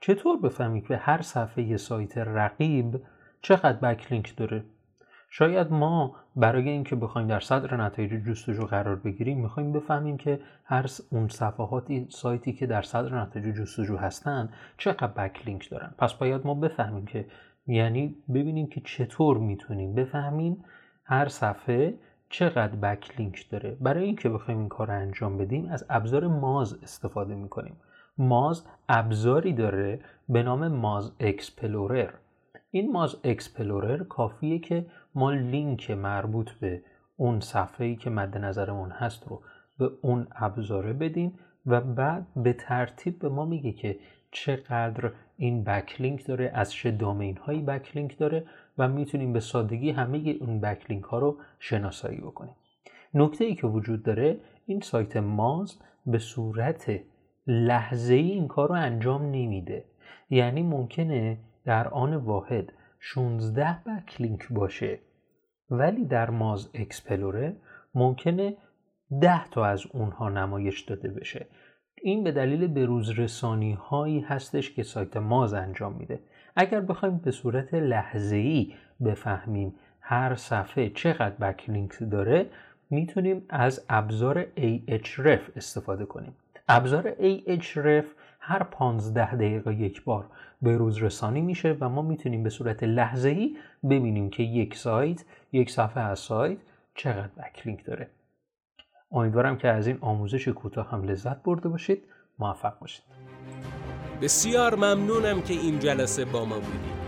چطور بفهمید که هر صفحه سایت رقیب چقدر بکلینک داره؟ شاید ما برای اینکه بخوایم در صدر نتایج جستجو قرار بگیریم می‌خوایم بفهمیم که هر اون صفحاتی سایتی که در صدر نتایج جستجو هستن چقدر بکلینک دارن. پس باید ما بفهمیم که یعنی ببینیم که چطور می‌تونیم بفهمیم هر صفحه چقدر بکلینک داره. برای اینکه بخوایم این کار رو انجام بدیم از ابزار ماز استفاده می‌کنیم. Moz ابزاری داره به نام Moz Explorer. این Moz Explorer کافیه که ما لینک مربوط به اون صفحه‌ای که مد نظرمون هست رو به اون ابزاره بدیم و بعد به ترتیب به ما میگه که چقدر این backlink داره از چه domain هایی backlink داره و می‌تونیم به سادگی همه اون backlink ها رو شناسایی بکنیم. نکته ای که وجود داره این سایت ماز به صورت لحظه ای این کار رو انجام نمیده. یعنی ممکنه در آن واحد 16 بکلینک باشه. ولی در ماز اکسپلوره ممکنه 10 تا از اونها نمایش داده بشه. این به دلیل بروز رسانی هایی هستش که سایت ماز انجام میده. اگر بخوایم به صورت لحظه ای بفهمیم هر صفحه چقدر بکلینک داره می‌تونیم از ابزار Ahref استفاده کنیم. ابزار Ahref هر 15 دقیقه یک بار به روز رسانی میشه و ما می‌تونیم به صورت لحظه ای ببینیم که یک سایت یک صفحه از سایت چقدر بکلینک داره. امیدوارم که از این آموزش کوتاه هم لذت برده باشید. موفق باشید. بسیار ممنونم که این جلسه با ما بودید.